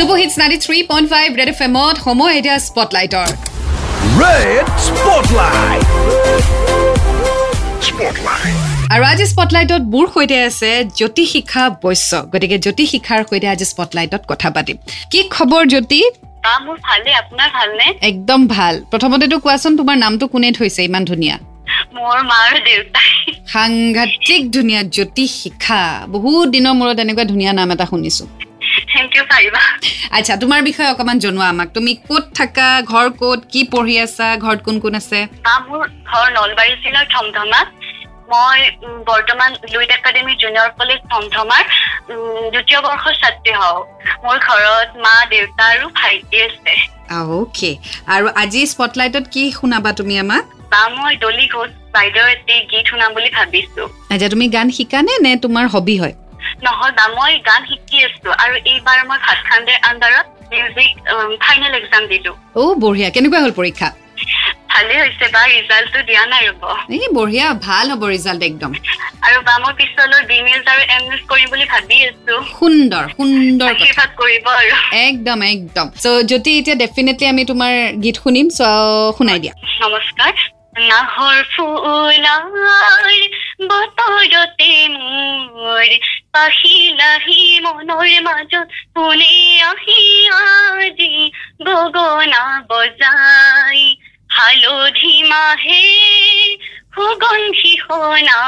Super hits ninety three point five Red F এমত সময় এতিয়া স্পটলাইটৰ. আৰু আজি স্পটলাইটত মোৰ সৈতে আছে জ্যোতি শিখা বৈশ্য। গতিকে জ্যোতি শিখাৰ সৈতে আজি স্পটলাইটত কথা পাতিম। কি খবৰ জ্যোতি? মোৰ ভালে। আপোনাৰ ভালনে? একদম ভাল। প্ৰথমতেতো কোৱাচোন তোমাৰ নামটো কোনে থৈছে ইমান ধুনীয়া। মোৰ দেউতাই। সাংঘাতিক ধুনীয়া জ্যোতি শিখা বহুত দিনৰ মূৰত এনেকুৱা ধুনীয়া নাম এটা শুনিছো। পাৰিবা। আচ্ছা তোমাৰ বিষয়ে অকণমান জনোৱা আমাক। তুমি ক'ত থাকা ঘৰ ক'ত কি পঢ়ি আছা ঘৰত কোন কোন আছে? মোৰ ঘৰ নলবাৰী জিলাৰ ধমধমাত মই বৰ্তমান লুইট একাডেমি জুনিয়ৰ কলেজ ধমধমাৰ উম, দ্বিতীয় বৰ্ষৰ ছাত্ৰী হওঁ। মোৰ ঘৰত মা দেউতা আৰু ভাইটি আছে। অ'কে। আৰু আজি স্পটলাইটত কি শুনাবা তুমি আমাক? বা মই দলি ঘোষ বাইদেউ এটি গীত শুনাম বুলি ভাবিছো। আচ্ছা তুমি গান শিকানে নে তোমাৰ হবি হয়? নহয় বা মই গান শিকি আছো আৰু এইবাৰ মই ভাতখাণ্ডেৰ আণ্ডাৰত মিউজিক ফাইনেল এক্সাম দিলো। অ' বঢ়িয়া। কেনেকুৱা হ'ল পৰীক্ষা? ভালে হৈছে বা ৰিজাল্টটো দিয়া নাই ৰ'ব। এই বঢ়িয়া। ভাল হ'ব ৰিজাল্ট একদম। আৰু বা মই পিছলৈ বি মিলছ আৰু এম মিলছ কৰিম বুলি ভাবি আছো। সুন্দৰ সুন্দৰ আশীৰ্বাদ কৰিব আৰু। একদম একদম। চ' যদি এতিয়া ডেফিনেটলি আমি তোমাৰ গীত শুনিম। চ' শুনাই দিয়া। নমস্কাৰ। নাহৰ ফুলাৰ বতৰতে মোৰ পাহিলাহি মনৰ মাজত কোনে আহি আজি গগনা বজাই। হালধি মাহে সুগন্ধি সনা।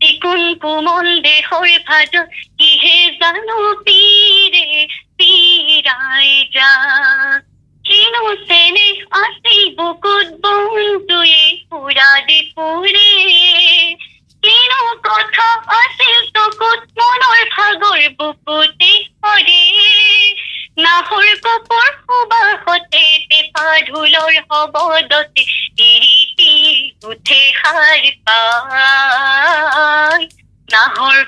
চিকুণ কোমল দেহৰ ভাজত কিহে জানো পীৰে, পীৰাই যা তিৰিতি উঠে সাৰ পায় নাহৰ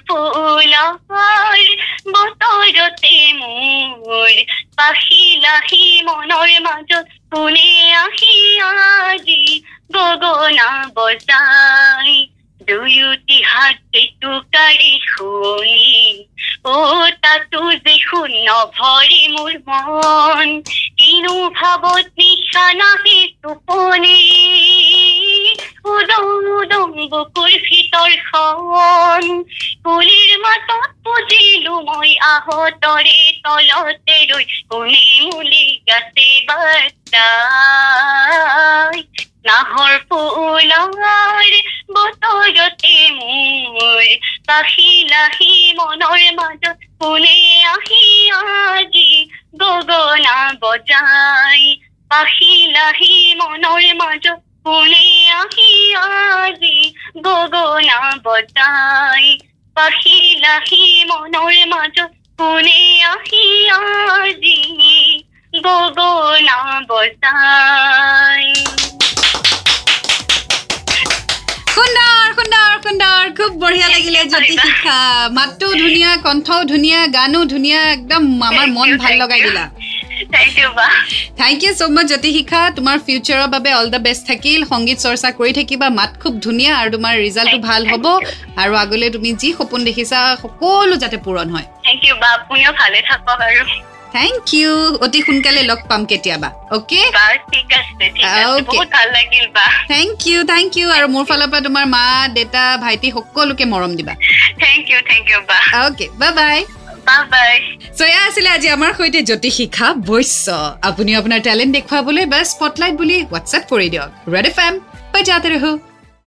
কোনে আহি আজি গগনা বজাই। দুয়োটি হাতে টুকাৰি শুনি অ তাতো দেখোন নভৰি মোৰ মন। কিনো ভাৱত নিশা নাহি টোপনি উদং উদং বুকুৰ ভিতৰখন কুলিৰ মাতত বুজিলো মই আহতৰে তলতে ৰৈ কোনে মুলি গাছে বাটাই নাহৰ ফুলাৰ বতৰতে মোৰ পাখিলাহি মনৰ মাজত কোনে আহি আজি গগনা বজাই পাখিলাহি মনৰ মাজত কোনে আহি আজি গগনা বজাই পাখিলাহি মনৰ মাজত কোনে আহি আজি গগনা বজাই সুন্দৰ সুন্দৰ সুন্দৰ খুব বঢ়িয়া লাগিলে জ্যোতি শিখা মাতটো ধুনীয়া কণ্ঠও ধুনীয়া গানো ধুনীয়া একদম আমাৰ মন ভাল লগাই দিলা। থেংক ইউ বা thank you much Jyoti Shikha তোমাৰ ফিউচাৰৰ বাবে অল দ্য বেষ্ট থাকিল সংগীত চৰ্চা কৰি থাকিবা মাত খুব ধুনীয়া আৰু তোমাৰ ৰিজাল্টটো ভাল হ'ব আৰু আগলৈ তুমি যি সপোন দেখিছা সকলো যাতে পূৰণ হয় থেংক ইউ বা আপুনিও ভালে থাকক আৰু থেংক ইউ অতি সোনকালে লগ পাম কেতিয়াবা okay thank you thank you আৰু মোৰ ফালৰ পৰা তোমাৰ মা দেউতা ভাইটি সকলোকে মৰম দিবা থেংক ইউ থেংক ইউ বা অ'কে বাই বাই বা বাই চ' এয়া আছিলে আজি আমাৰ সৈতে জ্যোতি শিখা বৈশ্য। আপুনি আপোনাৰ টেলেণ্ট দেখুৱাবলৈ বা স্পটলাইট বুলি হোৱাটছএপ কৰি দিয়ক। ৰেড এফ এম বাই যাতে ৰহো